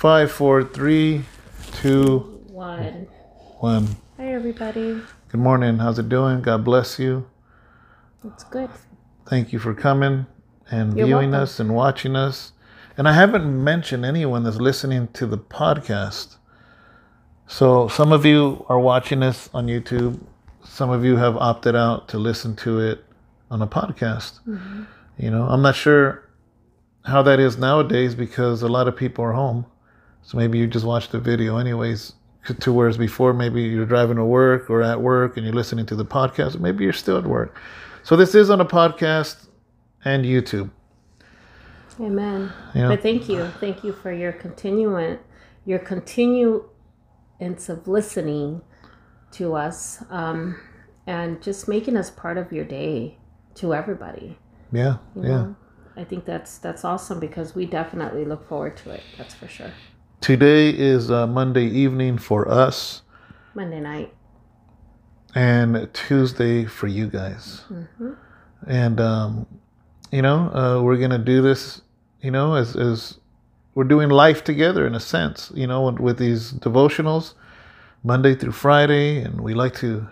Five, four, three, two, One. one. Hi, everybody. Good morning. How's it doing? God bless you. It's good. Thank you for coming and You're viewing welcome. us and watching us. And I haven't mentioned anyone that's listening to the podcast. So some of you are watching us on YouTube. Some of you have opted out to listen to it on a podcast. Mm-hmm. You know, I'm not sure how that is nowadays because a lot of people are home. So maybe you just watch the video anyways. To whereas before, maybe you're driving to work or at work and you're listening to the podcast. Maybe you're still at work. So this is on a podcast and YouTube. Amen. Yeah. But thank you. Thank you for your continuant, your continuance of listening to us um, and just making us part of your day to everybody. Yeah, you yeah. know? I think that's that's awesome because we definitely look forward to it. That's for sure. Today is uh, Monday evening for us Monday night. and Tuesday for you guys. And, um, you know, uh, we're going to do this, you know, as, as we're doing life together in a sense, you know, with, with these devotionals Monday through Friday. And we like to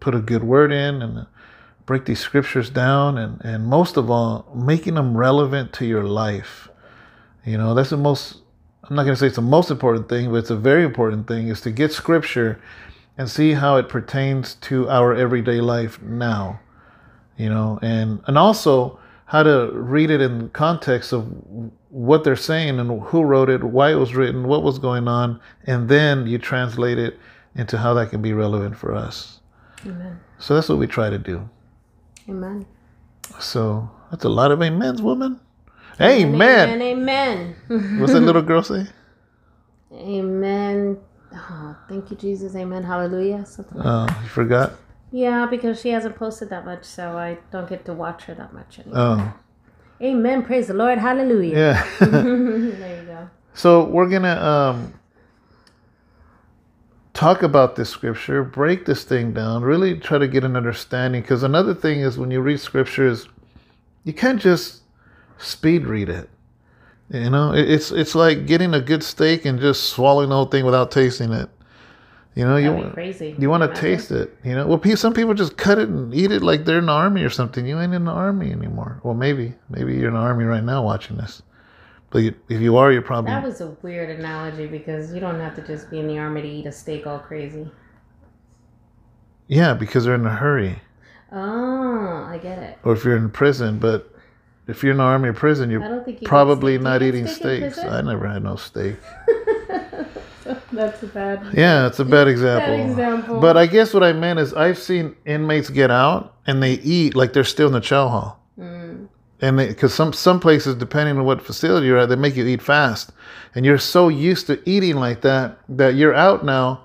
put a good word in and break these scriptures down. And, and most of all, making them relevant to your life. You know, that's the most, I'm not going to say it's the most important thing, but it's a very important thing is to get scripture and see how it pertains to our everyday life now you know and and also how to read it in context of what they're saying and who wrote it why it was written what was going on and then you translate it into how that can be relevant for us Amen. so that's what we try to do Amen. so that's a lot of amens woman amen, Amen. Amen. what's that little girl say Amen. Oh, thank you, Jesus. Amen. Hallelujah. Something like oh you forgot Yeah, because she hasn't posted that much, so I don't get to watch her that much anymore. oh Amen. Praise the Lord. Hallelujah. yeah there you go. So we're gonna um, talk about this scripture, break this thing down, really try to get an understanding. Because another thing is when you read scriptures, you can't just speed read it. You know, it's it's like getting a good steak and just swallowing the whole thing without tasting it. You know, That'd you crazy. you want to taste it. You know, well, some people just cut it and eat it like they're in the army or something. You ain't in the army anymore. Well, maybe maybe you're in the army right now watching this. But you, if you are, you're probably That was a weird analogy because you don't have to just be in the army to eat a steak all crazy. Yeah, because they're in a hurry. Oh, I get it. Or if you're in prison, but if you're in the army prison, you're don't think you probably. Do you not eating steak steaks. I never had no steak. That's a bad. Yeah, it's a bad example. example. But I guess what I meant is I've seen inmates get out and they eat like they're still in the chow hall. Mm, And because some some places, depending on what facility you're at, they make you eat fast, and you're so used to eating like that that you're out now,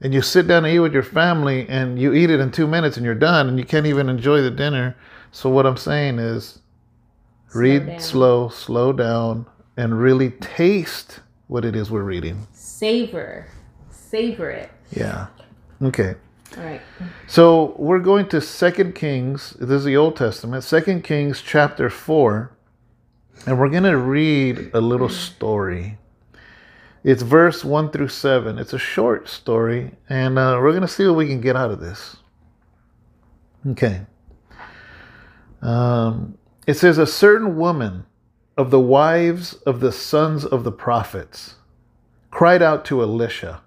and you sit down and eat with your family, and you eat it in two minutes, and you're done, and you can't even enjoy the dinner. So what I'm saying is, read down. slow, slow down, and really taste what it is we're reading. savor, savor it. Yeah. Okay. All right. So we're going to Second Kings. This is the Old Testament. Second Kings chapter four, and we're going to read a little story. It's verse one through seven. It's a short story, and uh, we're going to see what we can get out of this. Okay. Um, it says, "A certain woman of the wives of the sons of the prophets cried out to Elisha."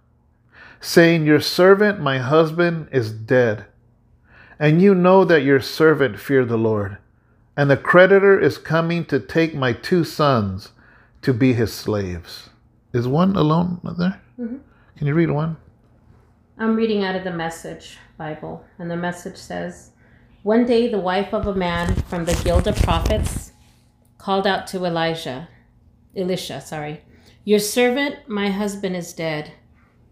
saying, Your servant, my husband, is dead. And you know that your servant feared the Lord. And the creditor is coming to take my two sons to be his slaves. Is one alone there? Mhm. Can you read one? I'm reading out of the Message Bible, and the message says One day the wife of a man from the guild of prophets called out to Elijah, Elisha, sorry, Your servant, my husband, is dead.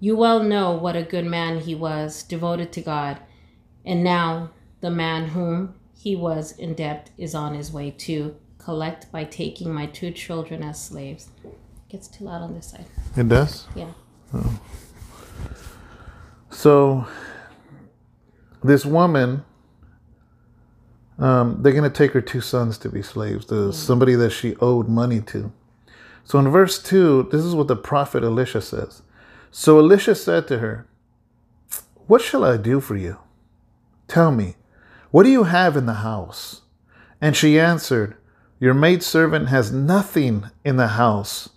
You well know what a good man he was, devoted to God. And now the man whom he was in debt is on his way to collect by taking my two children as slaves. Gets too loud on this side. It does? Yeah. Oh. So, this woman, um, they're going to take her two sons to be slaves, to somebody that she owed money to. So in verse 2, this is what the prophet Elisha says. So Elisha said to her, What shall I do for you? Tell me, what do you have in the house? And she answered, Your maidservant has nothing in the house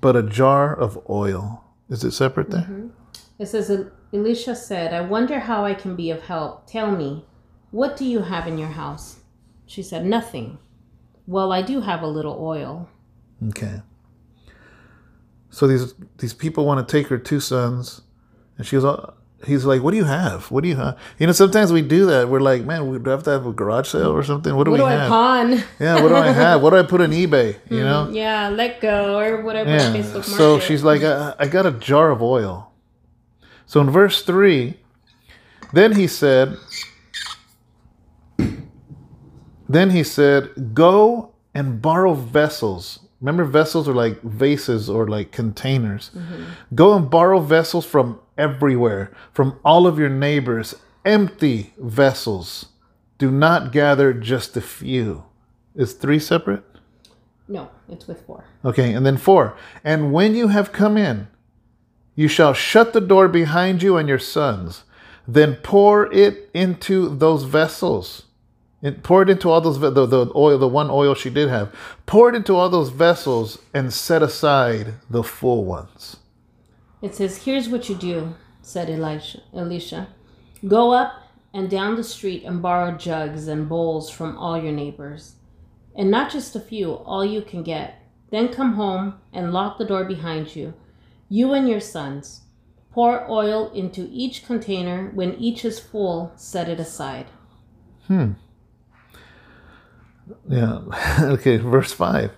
but a jar of oil. Is it separate there? Mm-hmm. It says, Elisha said, I wonder how I can be of help. Tell me, what do you have in your house? She said, Nothing. Well, I do have a little oil. Okay. So these these people want to take her two sons, and she goes, he's like, "What do you have? What do you have?" You know, sometimes we do that. We're like, "Man, we have to have a garage sale or something. What do what we do have?" I pawn? Yeah, what do I have? What do I put on eBay? You hmm, know? Yeah, let go or whatever. Yeah. So she's like, I, "I got a jar of oil." So in verse three, then he said, then he said, "Go and borrow vessels." Remember, vessels are like vases or like containers. Mm-hmm. Go and borrow vessels from everywhere, from all of your neighbors, empty vessels. Do not gather just a few. Is three separate? no, it's with four. Okay, and then four. And when you have come in, you shall shut the door behind you and your sons. Then pour it into those vessels. It, pour it into all those the, the oil, the one oil she did have. Pour it into all those vessels and set aside the full ones. It says, Here's what you do, said Elisha. Elisha. Go up and down the street and borrow jugs and bowls from all your neighbors. And not just a few, all you can get. Then come home and lock the door behind you, you and your sons. Pour oil into each container. When each is full, set it aside. Hmm. Yeah. okay, verse 5.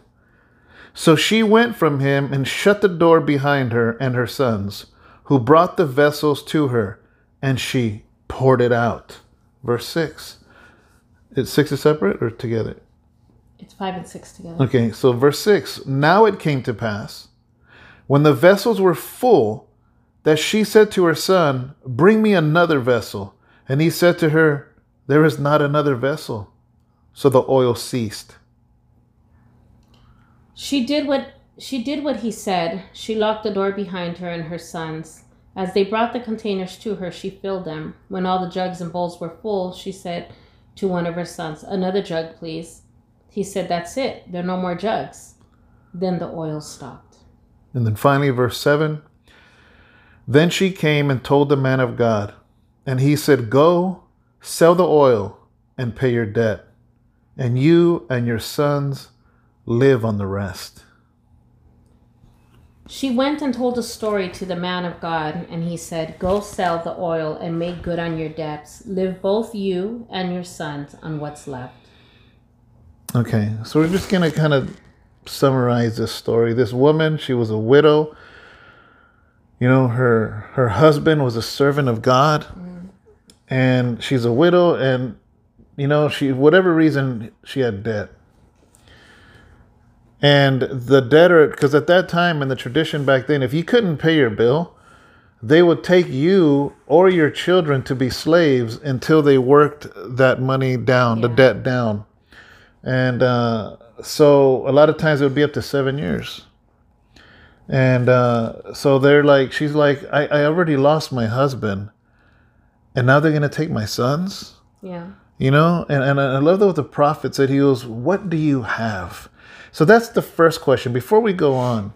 So she went from him and shut the door behind her and her sons, who brought the vessels to her, and she poured it out. Verse 6. Is six is separate or together? It's five and six together. Okay, so verse 6 Now it came to pass, when the vessels were full, that she said to her son, Bring me another vessel. And he said to her, There is not another vessel. So the oil ceased. She did what she did what he said. She locked the door behind her and her sons. As they brought the containers to her, she filled them. When all the jugs and bowls were full, she said to one of her sons, "Another jug, please." He said, "That's it. There are no more jugs." Then the oil stopped. And then finally, verse 7 Then she came and told the man of God, and he said, Go, sell the oil, and pay your debt, and you and your sons live on the rest. She went and told a story to the man of God, and he said, Go sell the oil and make good on your debts. Live both you and your sons on what's left. Okay, so we're just going to kind of summarize this story. This woman, she was a widow. You know, her her husband was a servant of God, mm. and she's a widow, and you know, she whatever reason she had debt. And the debtor, because at that time in the tradition back then, if you couldn't pay your bill, they would take you or your children to be slaves until they worked that money down, the debt down. And uh, so a lot of times it would be up to seven years. And uh, so they're like, she's like, I, I already lost my husband, and now they're going to take my sons? Yeah. You know, and, and I love that what the prophet said. He goes, What do you have? So that's the first question. Before we go on,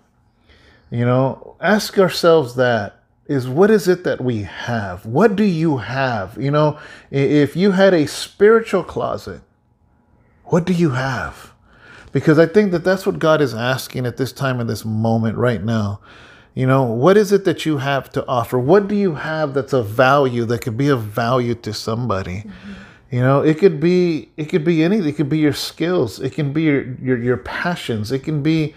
you know, ask ourselves that is what is it that we have? What do you have? You know, if you had a spiritual closet, what do you have? Because I think that that's what God is asking at this time in this moment right now. You know, what is it that you have to offer? What do you have that's of value that could be of value to somebody? Mm-hmm. You know, it could be it could be anything. It could be your skills. It can be your your, your passions. It can be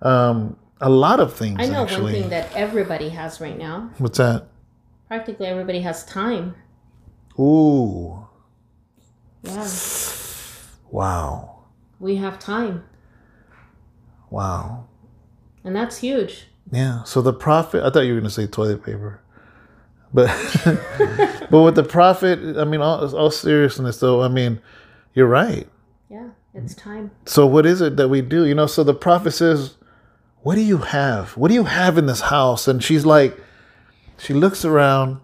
um, a lot of things. I know actually. one thing that everybody has right now. What's that? Practically everybody has time. Ooh, Yeah. wow, We have time. wow. And that's huge. Yeah. So the prophet. I thought you were going to say toilet paper, but but with the prophet, I mean, all, all seriousness though, I mean, you're right. Yeah. It's time. So what is it that we do? You know. So the prophet says, what do you have? What do you have in this house? And she's like, she looks around.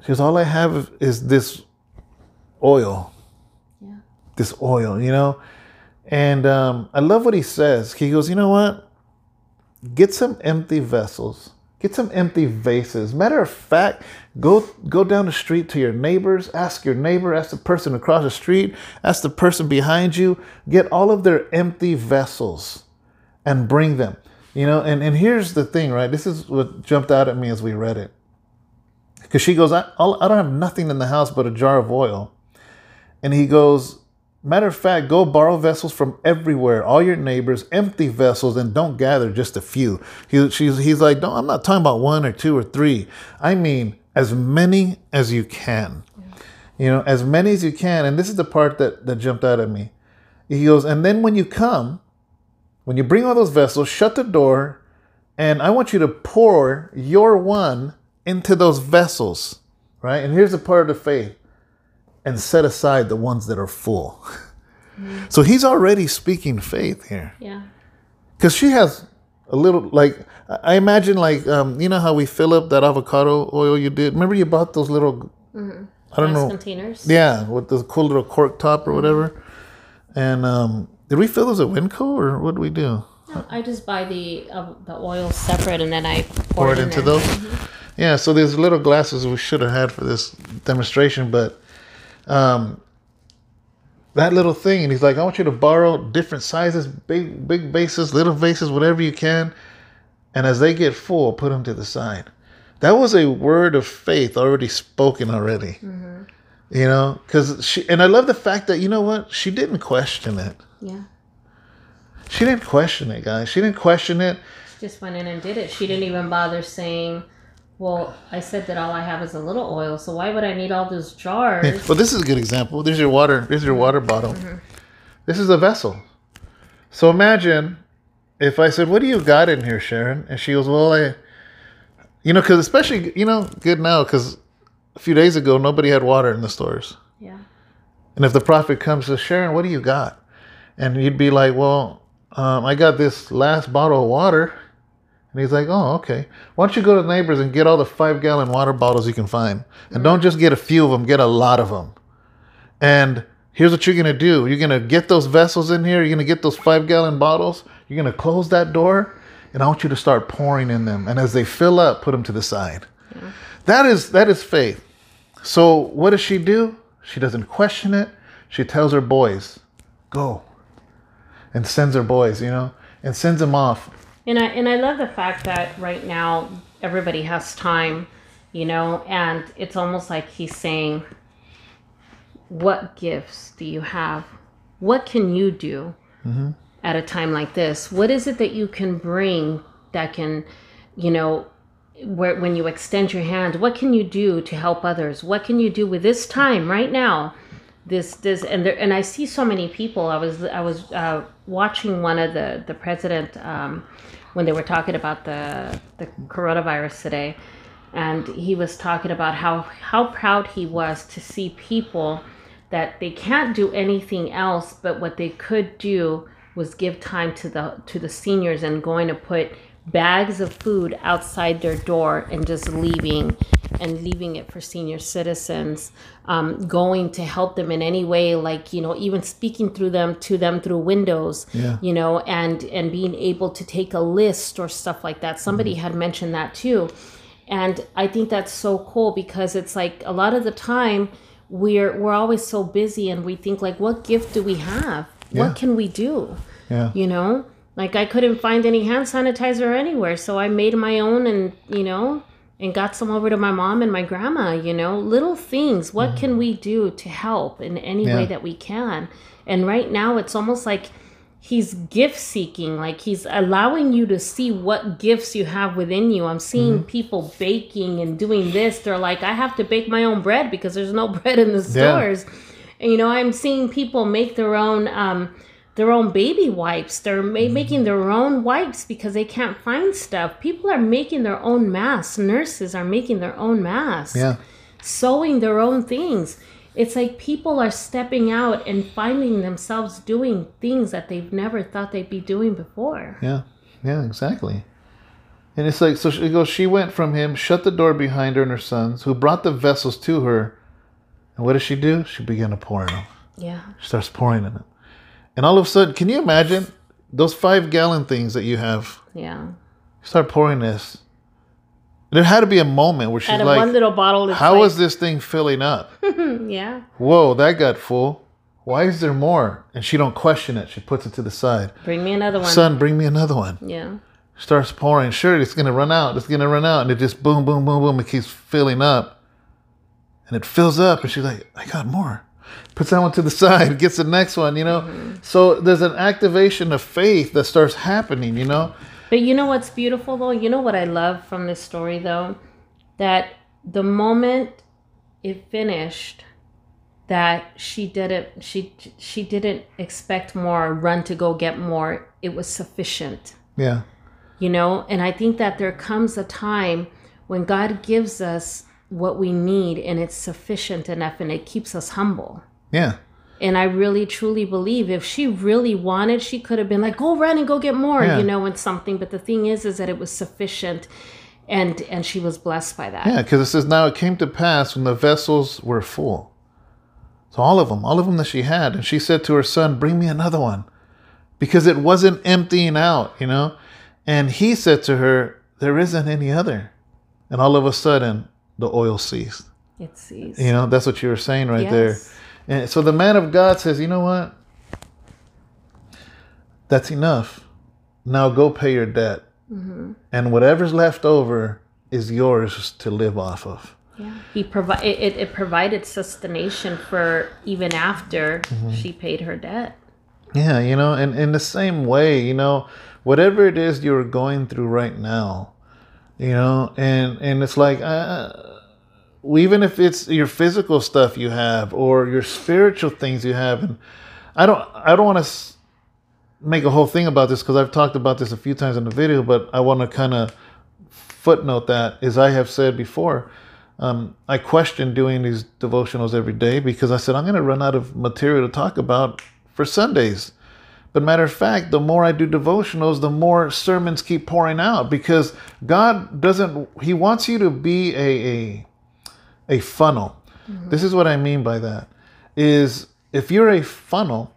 She goes, all I have is this oil. Yeah. This oil, you know? And um, I love what he says. He goes, you know what? Get some empty vessels. Get some empty vases. Matter of fact, go go down the street to your neighbors. Ask your neighbor. Ask the person across the street. Ask the person behind you. Get all of their empty vessels, and bring them. You know. And and here's the thing, right? This is what jumped out at me as we read it. Because she goes, I, I don't have nothing in the house but a jar of oil. And he goes, Matter of fact, go borrow vessels from everywhere, all your neighbors, empty vessels, and don't gather just a few. He, he's like, no, I'm not talking about one or two or three. I mean, as many as you can. You know, as many as you can. And this is the part that, that jumped out at me. He goes, and then when you come, when you bring all those vessels, shut the door, and I want you to pour your one into those vessels, right? And here's the part of the faith and set aside the ones that are full. So he's already speaking faith here. Yeah. Because she has a little, like, I imagine, like, um, you know how we fill up that avocado oil you did? Remember you bought those little, I don't Glass know. containers. Yeah, with the cool little cork top or whatever. And um, did we fill those at Winco or what did we do? No, I just buy the uh, the oil separate and then I pour, pour it in into there. those. Yeah, so there's little glasses we should have had for this demonstration, but um, that little thing, and he's like, I want you to borrow different sizes, big big vases, little vases, whatever you can, and as they get full, put them to the side. That was a word of faith already spoken already. You know, because she and I love the fact that you know what she didn't question it. Yeah. She didn't question it, guys. She didn't question it. She Just went in and did it. She didn't even bother saying, "Well, I said that all I have is a little oil, so why would I need all those jars?" Well, this is a good example. There's your water. There's your water bottle. This is a vessel. So imagine if I said, "What do you got in here, Sharon?" And she goes, "Well, I, you know, because especially you know, good now because a few days ago nobody had water in the stores, Yeah. and if the prophet comes to Sharon, what do you got? And you'd be like, "Well, um, I got this last bottle of water." And he's like, "Oh, okay. Why don't you go to the neighbors and get all the five gallon water bottles you can find, and don't just get a few of them, get a lot of them." And here's what you're gonna do: you're gonna get those vessels in here. You're gonna get those five gallon bottles. You're gonna close that door, and I want you to start pouring in them. And as they fill up, put them to the side. That is that is faith. So what does she do? She doesn't question it. She tells her boys, "Go," and sends her boys, you know, and sends them off. And I and I love the fact that right now everybody has time, you know, and it's almost like he's saying, "What gifts do you have? What can you do at a time like this? What is it that you can bring that can, you know, where when you extend your hand, what can you do to help others? What can you do with this time right now?" this this and there and I see so many people. I was I was uh, watching one of the the president um, when they were talking about the the coronavirus today, and he was talking about how how proud he was to see people that they can't do anything else, but what they could do was give time to the to the seniors and going to put bags of food outside their door and just leaving and leaving it for senior citizens um, going to help them in any way like you know even speaking through them to them through windows Yeah. you know and and being able to take a list or stuff like that somebody had mentioned that too and i think that's so cool because it's like a lot of the time we're we're always so busy and we think like what gift do we have Yeah. what can we do Yeah. you know like i couldn't find any hand sanitizer anywhere so i made my own and you know and got some over to my mom and my grandma you know? Little things. What can we do to help in any way that we can? And right now it's almost like he's gift seeking. Like he's allowing you to see what gifts you have within you. I'm seeing people baking and doing this. They're like i have to bake my own bread because there's no bread in the Yeah. stores. And you know i'm seeing people make their own um their own baby wipes they're ma- mm-hmm. making their own wipes because they can't find stuff people are making their own masks nurses are making their own masks Yeah. sewing their own things It's like people are stepping out and finding themselves doing things that they've never thought they'd be doing before. Yeah, yeah, exactly. And it's like, so she goes, she went from him, shut the door behind her and her sons, who brought the vessels to her. And what does she do? She began to pour in them. Yeah. She starts pouring in them. And all of a sudden, can you imagine those five gallon things that you have? Yeah. You start pouring this. There had to be a moment where she's like, one little bottle, how like, is this thing filling up? yeah. Whoa, that got full. Why is there more? And she don't question it. She puts it to the side. Bring me another one. Son, bring me another one. Yeah. starts pouring. Sure, it's gonna run out. It's gonna run out, and it just boom, boom, boom, boom. It keeps filling up, and it fills up, and she's like, "I got more." Puts that one to the side, gets the next one. You know, mm-hmm. so there's an activation of faith that starts happening. You know, But you know what's beautiful though? You know what I love from this story though? That the moment it finished, that she didn't she she didn't expect more, run to go get more. It was sufficient. yeah, You know? And I think that there comes a time when God gives us what we need and it's sufficient enough and it keeps us humble. yeah, And I really truly believe if she really wanted, she could have been like, "Go run and go get more," Yeah. you know, and something. But the thing is, is that it was sufficient, and and she was blessed by that. yeah. Because it says now it came to pass when the vessels were full. So all of them, all of them that she had, and she said to her son, "Bring me another one," because it wasn't emptying out. You know, and he said to her, "There isn't any other," and all of a sudden the oil ceased. It sees. You know, that's what you were saying right there. Yes. And so the man of God says, you know what? That's enough. Now go pay your debt. Mm-hmm. And whatever's left over is yours to live off of. Yeah. He provide it, it, it provided sustentation for even after Mm-hmm. she paid her debt. Yeah, you know, and in the same way, you know, whatever it is you're going through right now, you know, and and it's like, uh, even if it's your physical stuff you have or your spiritual things you have, and I don't, I don't want to s- make a whole thing about this because I've talked about this a few times in the video, but I want to kind of footnote that, as I have said before. Um, I question doing these devotionals every day because I said I'm going to run out of material to talk about for Sundays. But matter of fact, the more I do devotionals, the more sermons keep pouring out because God doesn't. He wants you to be a a, a funnel. Mm-hmm. This is what I mean by that. Is if you're a funnel,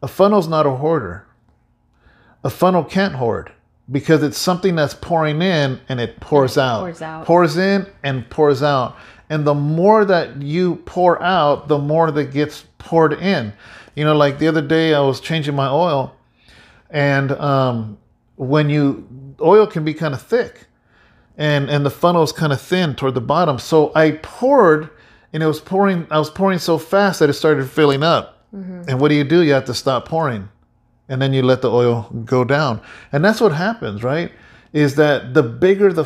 a funnel's not a hoarder. A funnel can't hoard because it's something that's pouring in and it pours out. pours out. Pours in and pours out. And the more that you pour out, the more that gets poured in. You know, like the other day I was changing my oil and um, when you oil can be kind of thick and and the funnel is kind of thin toward the bottom. So i poured and it was pouring i was pouring so fast that it started filling up. And what do you do? You have to stop pouring and then you let the oil go down. And that's what happens right? Is that the bigger the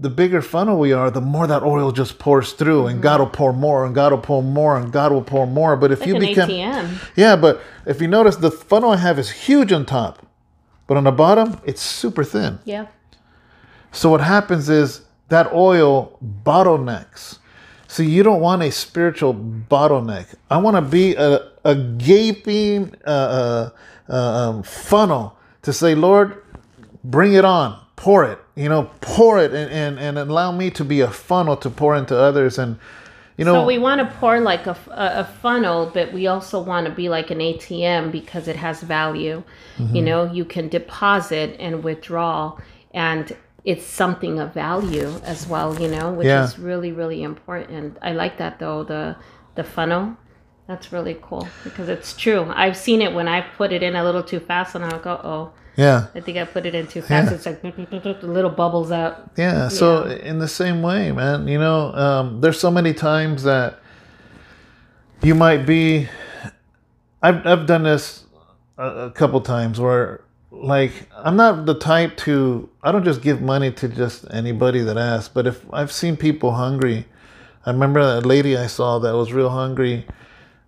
the bigger funnel we are the more that oil just pours through and god will pour more and god will pour more and god will pour more but if Like you become ATM. yeah, but if you notice, the funnel I have is huge on top, but on the bottom, it's super thin. Yeah. So what happens is that oil bottlenecks. So you don't want a spiritual bottleneck. I want to be a, a gaping uh, uh, uh, um, funnel to say, Lord, bring it on, pour it, you know, pour it and, and, and allow me to be a funnel to pour into others. And, you know, So we want to pour like a, a funnel, but we also want to be like an ATM because it has value. Mm-hmm. You know, you can deposit and withdraw, and it's something of value as well. You know, which Yeah. is really really important. I like that though the the funnel. That's really cool because it's true. I've seen it when I put it in a little too fast, and I'll go, "Oh, yeah. I think I put it in too fast." Yeah. It's like the little bubbles out. Yeah. So in the same way, man, you know, um, there's so many times that you might be. I've I've done this a, a couple times where, like, I'm not the type to. I don't just give money to just anybody that asks. But if I've seen people hungry, I remember a lady I saw that was real hungry,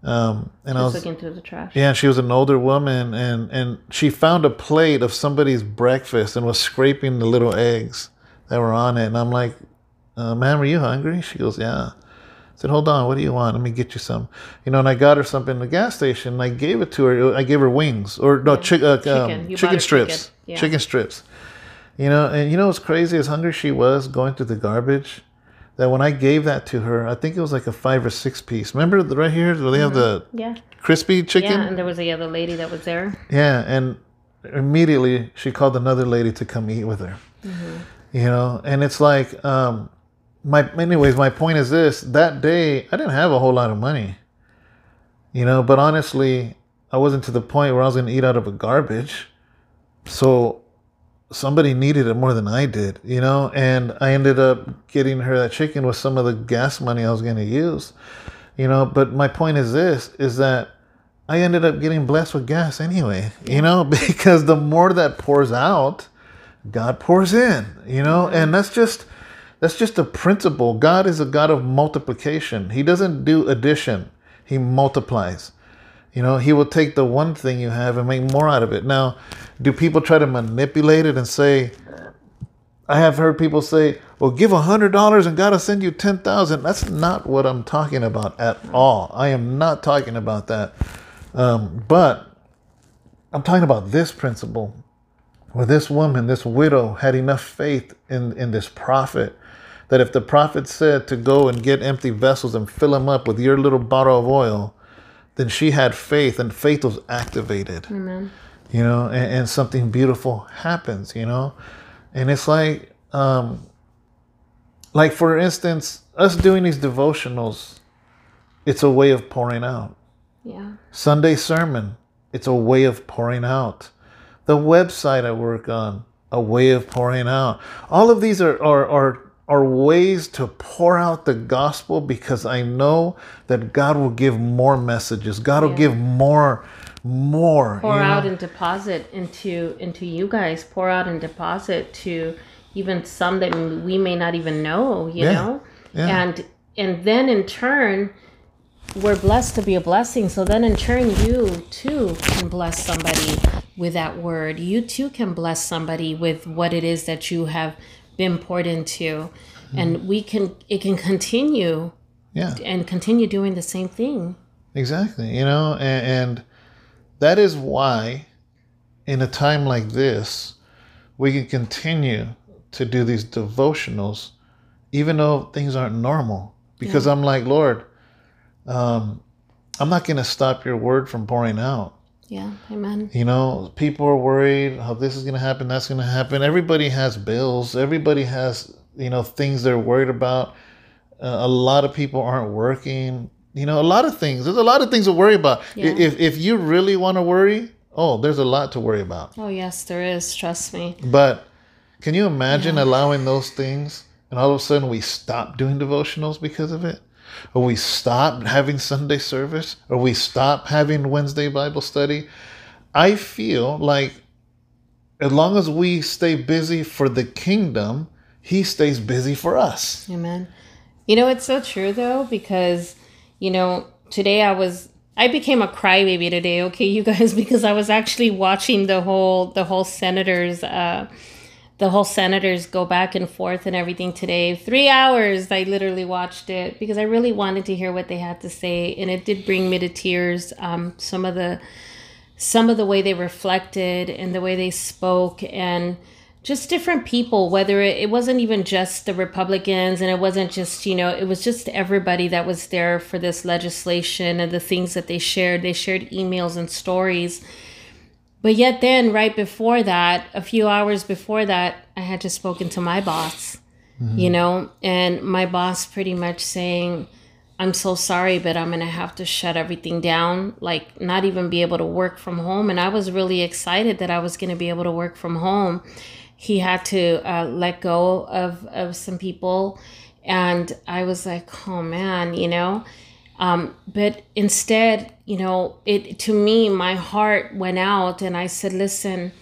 um, and I was looking through the trash. yeah, she was an older woman, and and she found a plate of somebody's breakfast and was scraping the little eggs that were on it. And I'm like, uh, "Man, were you hungry?" She goes, "Yeah." I said, "Hold on, what do you want? Let me get you some." You know, and I got her something in the gas station. And I gave it to her. I gave her wings or no chick, uh, Chicken. um, chicken strips, chicken. Yeah. chicken strips. You know, and you know what's crazy? As hungry she was going through the garbage, that when I gave that to her, I think it was like a five or six piece. Remember the right here where they have the Yeah. crispy chicken? Yeah. And there was a other lady that was there. Yeah, and immediately she called another lady to come eat with her. You know, and it's like, um, my anyways, my point is this: that day I didn't have a whole lot of money. You know, but honestly, I wasn't to the point where I was going to eat out of a garbage. So somebody needed it more than I did, you know, and I ended up getting her that chicken with some of the gas money I was going to use. You know, but my point is this is that I ended up getting blessed with gas anyway, you know, because the more that pours out, God pours in, you know, mm-hmm. and that's just that's just a principle. God is a God of multiplication. He doesn't do addition. He multiplies. You know, he will take the one thing you have and make more out of it. Now, do people try to manipulate it and say, I have heard people say, well, give a hundred dollars and God will send you 10,000. That's not what I'm talking about at all. I am not talking about that. Um, but I'm talking about this principle where this woman, this widow, had enough faith in, in this prophet that if the prophet said to go and get empty vessels and fill them up with your little bottle of oil, then she had faith and faith was activated. Amen. you know and, and something beautiful happens you know? And it's like um like for instance us doing these devotionals it's a way of pouring out. Yeah. sunday sermon it's a way of pouring out. The website i work on a way of pouring out. All of these are are are are ways to pour out the gospel because I know that God will give more messages. God will give more, more. Pour you know? out and deposit into into you guys. Pour out and deposit to even some that we may not even know. You Yeah. know, Yeah. and and then in turn. We're blessed to be a blessing. So then, in turn, you too can bless somebody with that word. You too can bless somebody with what it is that you have been poured into. And we can, it can continue yeah. and continue doing the same thing. Exactly. You know, and, and that is why, in a time like this, we can continue to do these devotionals, even though things aren't normal. Because I'm like, Lord, um, I'm not going to stop your word from pouring out. Yeah. Amen. You know, people are worried how this is going to happen, that's going to happen. Everybody has bills. Everybody has, you know, things they're worried about. Uh, a lot of people aren't working. You know, a lot of things. There's a lot of things to worry about. Yeah. If if you really want to worry, oh, there's a lot to worry about. Oh, yes, there is. Trust me. But can you imagine allowing those things and all of a sudden we stop doing devotionals because of it? Or we stop having Sunday service? Or we stop having Wednesday Bible study? I feel like as long as we stay busy for the kingdom, He stays busy for us. Amen. You know, it's so true though, because, you know, today I was I became a crybaby today, okay, you guys, because I was actually watching the whole the whole senators uh the whole senators go back and forth and everything today. Three hours I literally watched it because I really wanted to hear what they had to say and it did bring me to tears. Um some of the some of the way they reflected and the way they spoke and just different people whether it, it wasn't even just the republicans and it wasn't just you know it was just everybody that was there for this legislation and the things that they shared they shared emails and stories but yet then right before that a few hours before that i had just spoken to my boss you know and my boss pretty much saying I'm so sorry, but I'm gonna have to shut everything down, like not even be able to work from home. And I was really excited that I was gonna be able to work from home. He had to uh, let go of, of some people, and I was like, oh man, you know. Um, but instead, you know, it to me, my heart went out, and I said, listen,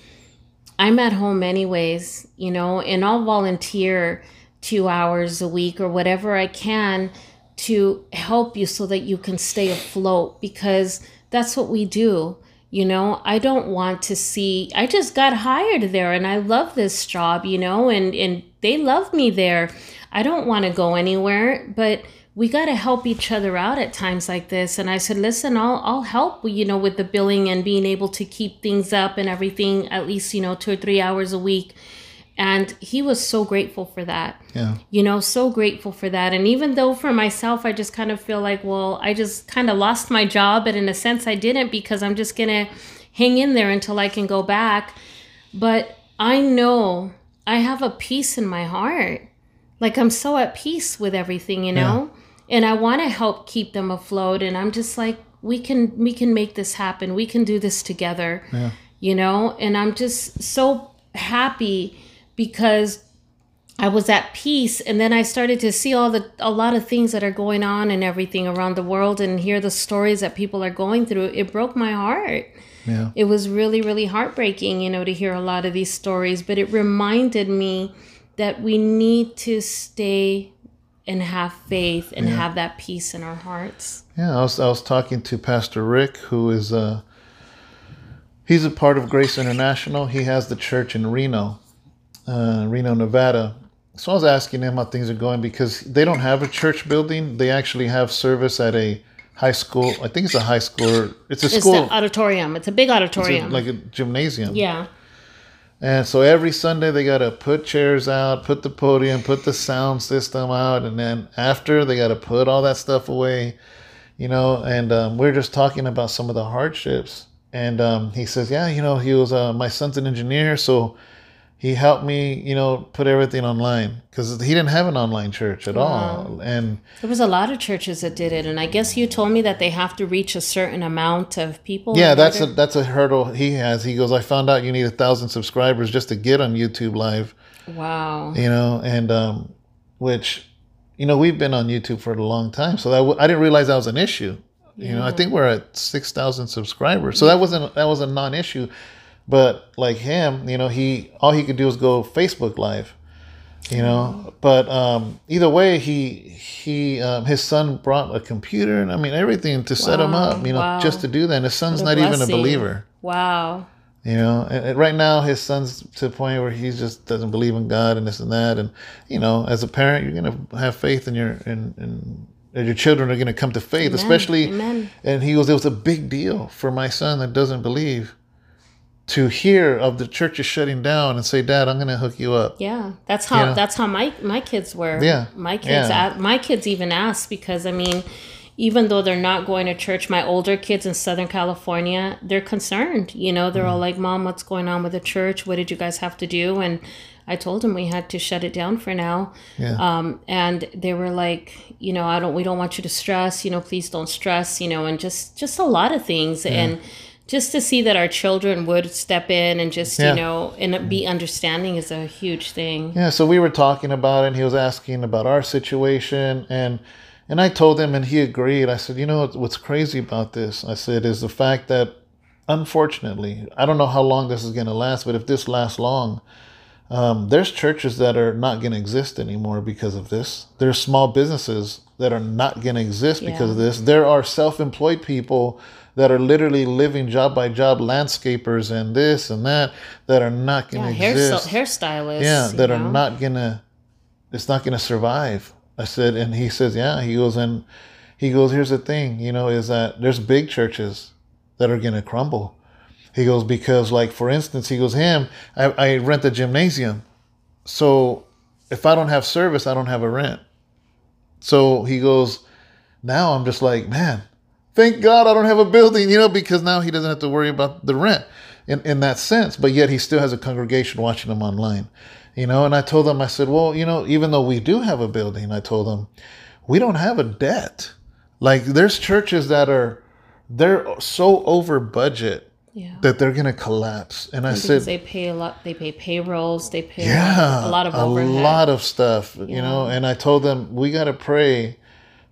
I'm at home anyways, you know, and I'll volunteer two hours a week or whatever I can to help you so that you can stay afloat because that's what we do. You know, I don't want to see I just got hired there and I love this job, you know, and and they love me there. I don't want to go anywhere, but we got to help each other out at times like this. And i said listen i'll i'll help you know with the billing and being able to keep things up and everything at least you know 2 or 3 hours a week. And he was so grateful for that. Yeah. you know so grateful for that. And even though for myself i just kind of feel like well i just kind of lost my job but in a sense i didn't because i'm just gonna hang in there until i can go back. But i know i have a peace in my heart. Like i'm so at peace with everything you know and i want to help keep them afloat and i'm just like we can we can make this happen we can do this together Yeah. you know and i'm just so happy because I was at peace and then I started to see all the a lot of things that are going on and everything around the world and hear the stories that people are going through. It broke my heart. Yeah. It was really really heartbreaking, you know, to hear a lot of these stories, but it reminded me that we need to stay and have faith and have that peace in our hearts. Yeah, I was I was talking to Pastor Rick, who is uh he's a part of Grace International. He has the church in Reno, uh, Reno, Nevada. So I was asking him how things are going because they don't have a church building. They actually have service at a high school. I think it's a high school. Or it's a It's school, auditorium. It's a big it's a- auditorium. like a gymnasium. yeah. And so every Sunday they got to put chairs out, put the podium, put the sound system out, and then after they got to put all that stuff away, you know. And um, we are just talking about some of the hardships. And um, he says, "Yeah, you know, he was uh, my son's an engineer, so he helped me, you know, put everything online because he didn't have an online church at all. And There was a lot of churches that did it, and I guess you told me that they have to reach a certain amount of people. yeah, that's a that's a hurdle he has. He goes, I found out you need a thousand subscribers just to get on YouTube Live." wow. you know, and um, which, you know, we've been on YouTube for a long time, so that w- I didn't realize that was an issue. You know, I think we're at six thousand subscribers, so that wasn't that was a non-issue. But like him, you know, he all he could do was go Facebook Live, you know. But um, either way, he he um, his son brought a computer and I mean everything to set him up, you know, wow. just to do that. And his son's not even a believer. Wow. You know, and, and right now his son's to the point where he just doesn't believe in God and this and that. And you know, as a parent, you're gonna have faith in your in, in your children are gonna come to faith, Amen. especially. Amen. And he goes, it was a big deal for my son that doesn't believe to hear of the churches shutting down and say, "Dad, I'm gonna hook you up." Yeah, that's how know? that's how my my kids were. Yeah, my kids. yeah. a- my kids even asked because I mean, even though they're not going to church, my older kids in Southern California, they're concerned. You know, they're Mm. all like, "Mom, what's going on with the church? What did you guys have to do?" And I told them we had to shut it down for now. Yeah. Um, and they were like, you know, I don't. We don't want you to stress. You know, please don't stress. You know, and just just a lot of things and. Just to see that our children would step in and just Yeah. you know and be understanding is a huge thing. Yeah, so we were talking about it, and he was asking about our situation, and and I told him, and he agreed. I said, you know, what's- crazy about this? I said is the fact that, unfortunately, I don't know how long this is going to last, but if this lasts long, um, there's churches that are not going to exist anymore because of this. There's small businesses that are not going to exist because of this. There are self-employed people that are literally living job by job, landscapers and this and that, that are not going Yeah, to hair, exist hairstylists. yeah that are know? not gonna it's not gonna survive i said and he says yeah he goes and he goes here's the thing you know is that there's big churches that are gonna crumble he goes because like for instance he goes him i, I rent a gymnasium so if i don't have service i don't have a rent so he goes now i'm just like man thank god i don't have a building you know because now he doesn't have to worry about the rent in, in that sense but yet he still has a congregation watching him online you know and i told them, i said well you know even though we do have a building i told them, we don't have a debt like there's churches that are they're so over budget Yeah. that they're gonna collapse and i said they pay a lot. They pay payrolls. They pay yeah a lot of overhead. a lot of stuff you know and i told them we got to pray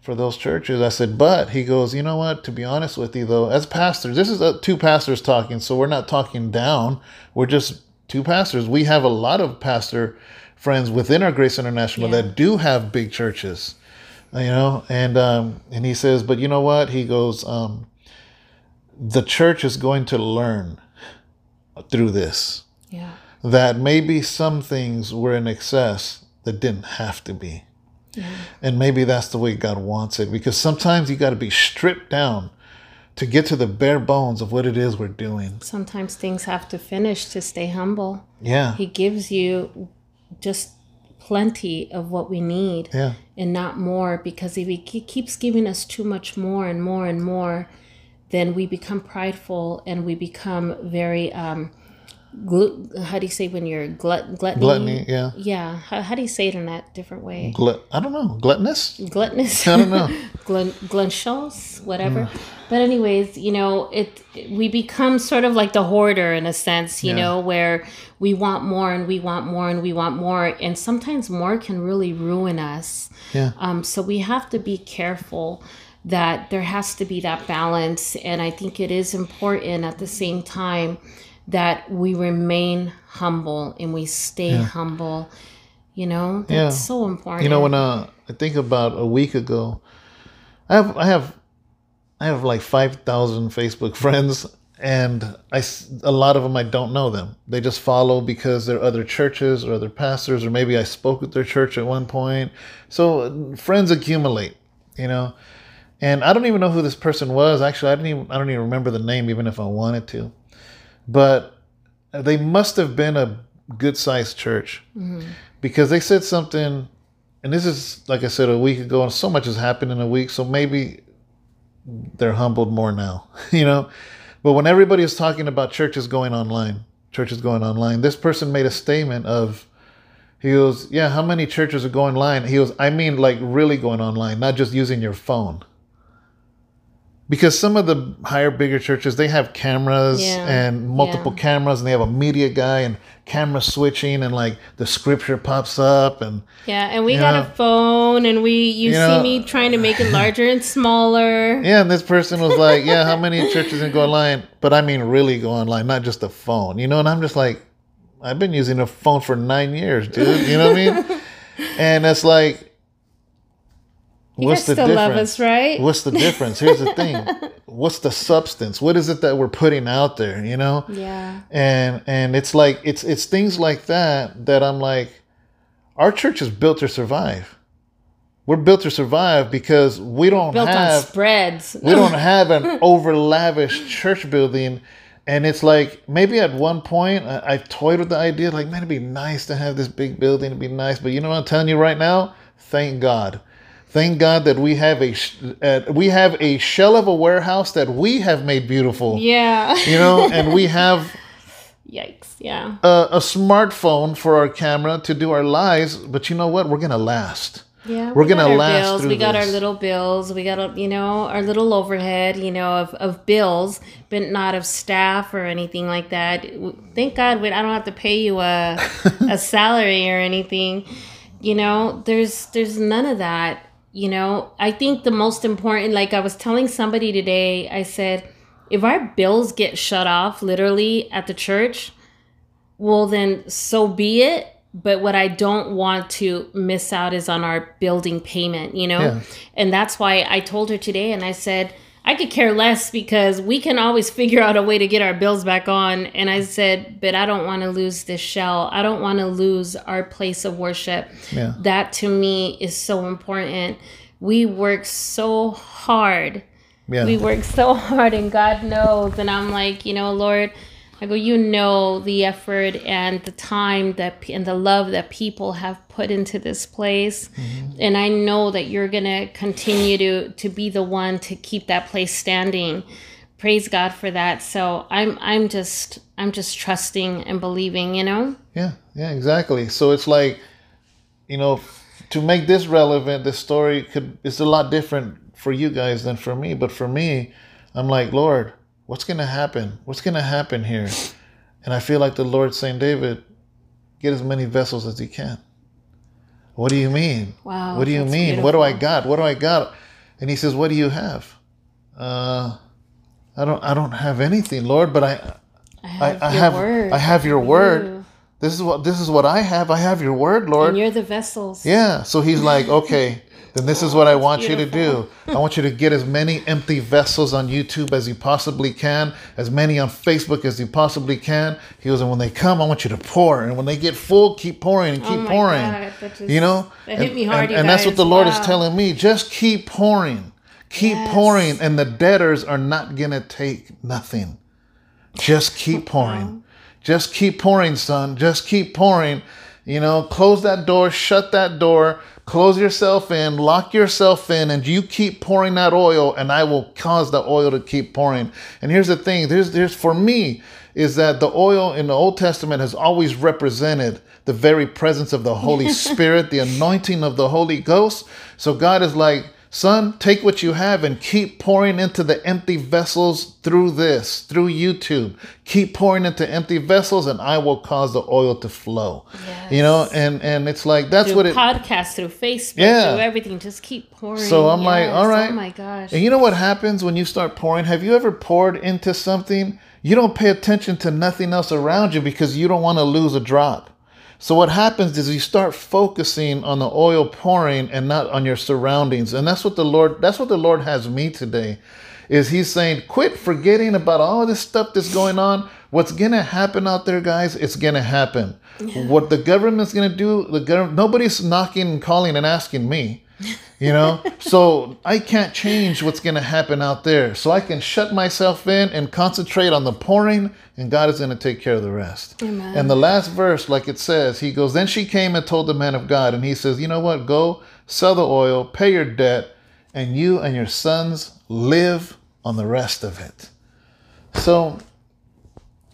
for those churches i said but he goes you know what to be honest with you though as pastors this is uh, two pastors talking so we're not talking down we're just two pastors we have a lot of pastor friends within our grace international Yeah. that do have big churches you know and um and he says but you know what he goes um the church is going to learn through this Yeah. that maybe some things were in excess that didn't have to be. And maybe that's the way God wants it because sometimes you got to be stripped down to get to the bare bones of what it is we're doing. Sometimes things have to finish to stay humble. Yeah. He gives you just plenty of what we need Yeah. and not more because if he keeps giving us too much more and more and more, then we become prideful and we become very um glu- how do you say when you're glut- gluttony? Gluttony, yeah. Yeah. How, how do you say it in that different way? Glut I don't know. Gluttonous? gluttonous. I don't know. Glunchos, whatever. But anyways, you know, it we become sort of like the hoarder in a sense, you Yeah. know, where we want more and we want more and we want more, and sometimes more can really ruin us. Yeah. Um, so we have to be careful that there has to be that balance, and I think it is important at the same time that we remain humble and we stay humble. You know, that's Yeah. so important. You know, when uh, I think about a week ago, I have I have I have like five thousand Facebook friends, and I a lot of them I don't know them. They just follow because they're other churches or other pastors, or maybe I spoke at their church at one point. So friends accumulate, you know. And I don't even know who this person was. Actually, I didn't even I don't even remember the name, even if I wanted to. But they must have been a good sized church mm-hmm. because they said something and this is like I said a week ago, and so much has happened in a week. So maybe they're humbled more now, you know. But when everybody is talking about churches going online, churches going online, this person made a statement of, he goes, "Yeah, how many churches are going online?" He goes, "I mean, like really going online, not just using your phone." Because some of the higher, bigger churches, they have cameras Yeah. and multiple Yeah. cameras, and they have a media guy and camera switching, and like the scripture pops up, and Yeah, and we got know- a phone, and we you, You see know- me trying to make it larger and smaller. Yeah, and this person was like, "Yeah, how many churches can go online?" But I mean, really go online, not just a phone, you know. And I'm just like, I've been using a phone for nine years, dude. You know what I mean? And it's like, You what's guys the still difference? love us, right? What's the difference? Here's the thing: what's the substance? What is it that we're putting out there? You know? Yeah, and and it's like it's it's things like that that I'm like, our church is built to survive. We're built to survive because we don't built on have spreads. we don't have an over lavish church building and it's like maybe at one point I, I toyed with the idea like man it'd be nice to have this big building it'd be nice but you know what i'm telling you right now thank god thank god that we have a sh- uh, we have a shell of a warehouse that we have made beautiful yeah. you know and we have Yikes. Yeah. a, a smartphone for our camera to do our lives but you know what we're gonna last Yeah, We're we gonna last bills. through we got this. our little bills. We got, a, you know, our little overhead, you know, of, of bills, but not of staff or anything like that. Thank God we, I don't have to pay you a, a salary or anything. You know, there's there's none of that. You know, I think the most important, like I was telling somebody today, I said, if our bills get shut off literally at the church, well then so be it but what i don't want to miss out is on our building payment you know Yeah. and that's why i told her today and i said i could care less because we can always figure out a way to get our bills back on. And i said but i don't want to lose this shell. I don't want to lose our place of worship. Yeah. that to me is so important. We work so hard. Yeah. We work so hard and God knows. And I'm like, you know, Lord, I go, you know the effort and the time that and the love that people have put into this place. Mm-hmm. And I know that you're going to continue to to be the one to keep that place standing. Praise God for that. So I'm I'm just I'm just trusting and believing, you know? Yeah, yeah, exactly. So it's like, you know, to make this relevant, this story could it's a lot different for you guys than for me. But for me, I'm like, Lord, what's gonna happen? What's gonna happen here? And I feel like the Lord's saying, David, get as many vessels as you can. What do you mean? Wow. what do you mean? What do I got? What do I got? And he says, What do you have? Uh I don't I don't have anything, Lord, but I I I, have I your have word. I have your word. You. This is what this is what I have. I have your word, Lord. And you're the vessels. Yeah. So he's like, okay, then this is what I want you to do. I want you to get as many empty vessels on YouTube as you possibly can, as many on Facebook as you possibly can. He goes, and when they come, I want you to pour. And when they get full, keep pouring and oh keep Oh my pouring. God, that just- you know? that hit and, me hard, and, you and that's what the Lord is telling me. Just keep pouring. Keep Yes. pouring, and the debtors are not going to take nothing. Just keep pouring. Just keep pouring, son. Just keep pouring. You know, close that door, shut that door, close yourself in, lock yourself in, and you keep pouring that oil, and I will cause the oil to keep pouring. And here's the thing: there's, there's for me is that the oil in the Old Testament has always represented the very presence of the Holy Spirit, the anointing of the Holy Ghost. So God is like, Son, take what you have and keep pouring into the empty vessels through this, through YouTube. Keep pouring into empty vessels, and I will cause the oil to flow. You know, and and it's like that's through what it. podcast through Facebook, Yeah. through everything. Just keep pouring. So I'm like, all right. Oh my gosh. And you know what happens when you start pouring? Have you ever poured into something? You don't pay attention to nothing else around you because you don't want to lose a drop. So what happens is you start focusing on the oil pouring and not on your surroundings. And that's what the Lord that's what the Lord has me today. Is he's saying, quit forgetting about all this stuff that's going on. What's gonna happen out there, guys, it's gonna happen. What the government's gonna do, the government nobody's knocking and calling and asking me you know? So i can't change what's going to happen out there. So i can shut myself in and concentrate on the pouring and god is going to take care of the rest. Amen. and the last verse like it says he goes then she came and told the man of god and he says you know what? Go sell the oil pay your debt and you and your sons live on the rest of it. So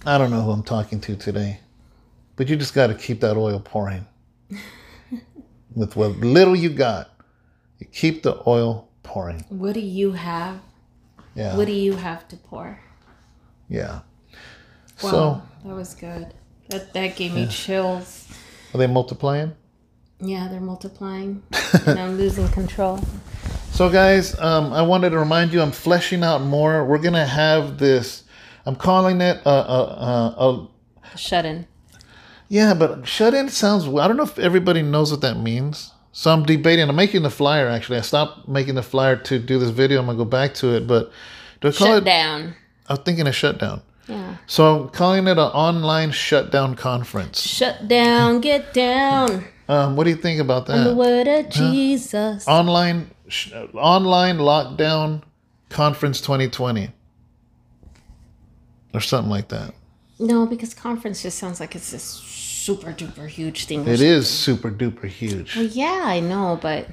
i don't know who i'm talking to today but you just got to keep that oil pouring with what little you got you keep the oil pouring. what do you have? Yeah. What do you have to pour? yeah. Wow, So that was good. That that gave me chills. are they multiplying? Yeah, they're multiplying, and I'm losing control. So guys, um, I wanted to remind you I'm fleshing out more. We're gonna have this. I'm calling it a, a, a, a Shut in. yeah, but shut in sounds. I don't know if everybody knows what that means. So I'm debating. I'm making the flyer actually. I stopped making the flyer to do this video. I'm gonna go back to it, but do I call Shut it? down. I was thinking a shutdown. Yeah. So I'm calling it an online shutdown conference. Shut down. Get down. Um, what do you think about that? The word of Jesus. online sh- online lockdown conference 2020 or something like that No, because conference just sounds like it's this super duper huge thing. it is super duper huge Well, yeah, I know, but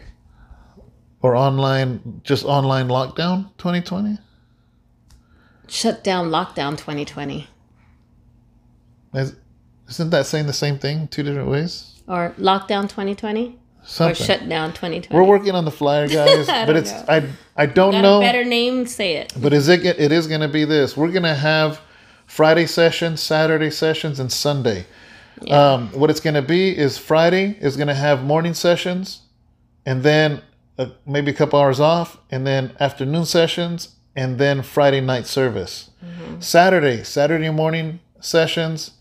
or online just online lockdown 2020 shut down lockdown 2020 Is, isn't that saying the same thing two different ways or lockdown 2020 or shut down 2020. we're working on the flyer guys but it's know. i i don't Got know a better name? Say it. but is it it is going to be this we're going to have friday sessions saturday sessions and sunday um, what it's going to be is friday is going to have morning sessions and then uh, maybe a couple hours off and then afternoon sessions and then friday night service. Saturday saturday morning sessions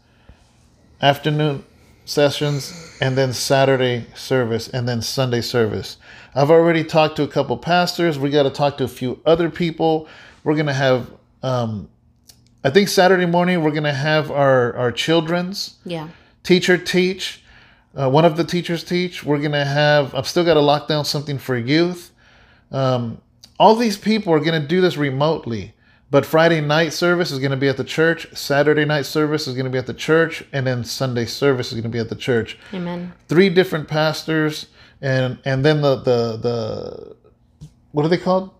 afternoon sessions and then saturday service and then sunday service. I've already talked to a couple pastors. We got to talk to a few other people. We're going to have um, i think saturday morning we're going to have our our children's. Yeah. Teacher teach uh, one of the teachers teach we're going to have i've still got to lock down something for youth um, all these people are going to do this remotely but friday night service is going to be at the church saturday night service is going to be at the church and then sunday service is going to be at the church Amen. three different pastors and and then the the the what are they called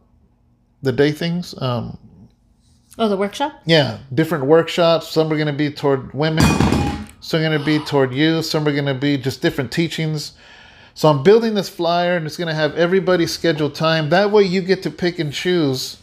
the day things um Oh, the workshop? yeah, different workshops. Some are going to be toward women, some are going to be toward you. some are going to be just different teachings. So I'm building this flyer and it's going to have everybody scheduled time. That way you get to pick and choose.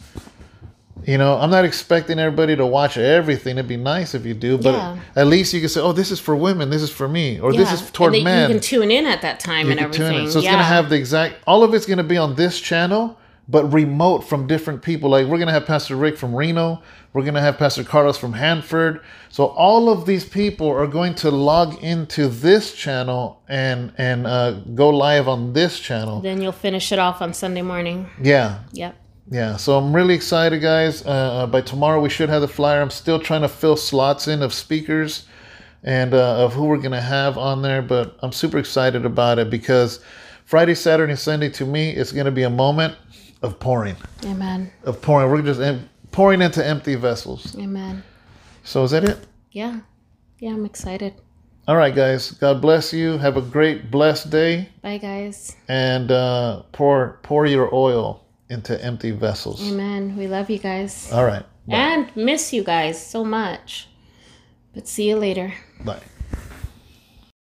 You know, I'm not expecting everybody to watch everything. It'd be nice if you do, but Yeah. at least you can say, "Oh, this is for women. This is for me," or "This is toward and they- men." You can tune in at that time You and can tune in. everything. So it's yeah. gonna have the exact. All of it's gonna be on this channel, but remote from different people. Like we're gonna have Pastor Rick from Reno, we're gonna have Pastor Carlos from Hanford. So all of these people are going to log into this channel and and uh, go live on this channel. Then you'll finish it off on Sunday morning. Yeah, Yep. yeah. So I'm really excited, guys. Uh, uh, by tomorrow we should have the flyer. I'm still trying to fill slots in of speakers and uh, of who we're gonna have on there, but I'm super excited about it because Friday, Saturday, and Sunday to me it's gonna be a moment of pouring, Amen. of pouring. We're just em- pouring into empty vessels. Amen. So is that it? Yeah. Yeah, I'm excited. All right, guys. God bless you. Have a great, blessed day, Bye, guys. and uh, pour pour your oil into empty vessels. Amen. We love you guys. All right. Bye. And miss you guys so much. But see you later. Bye.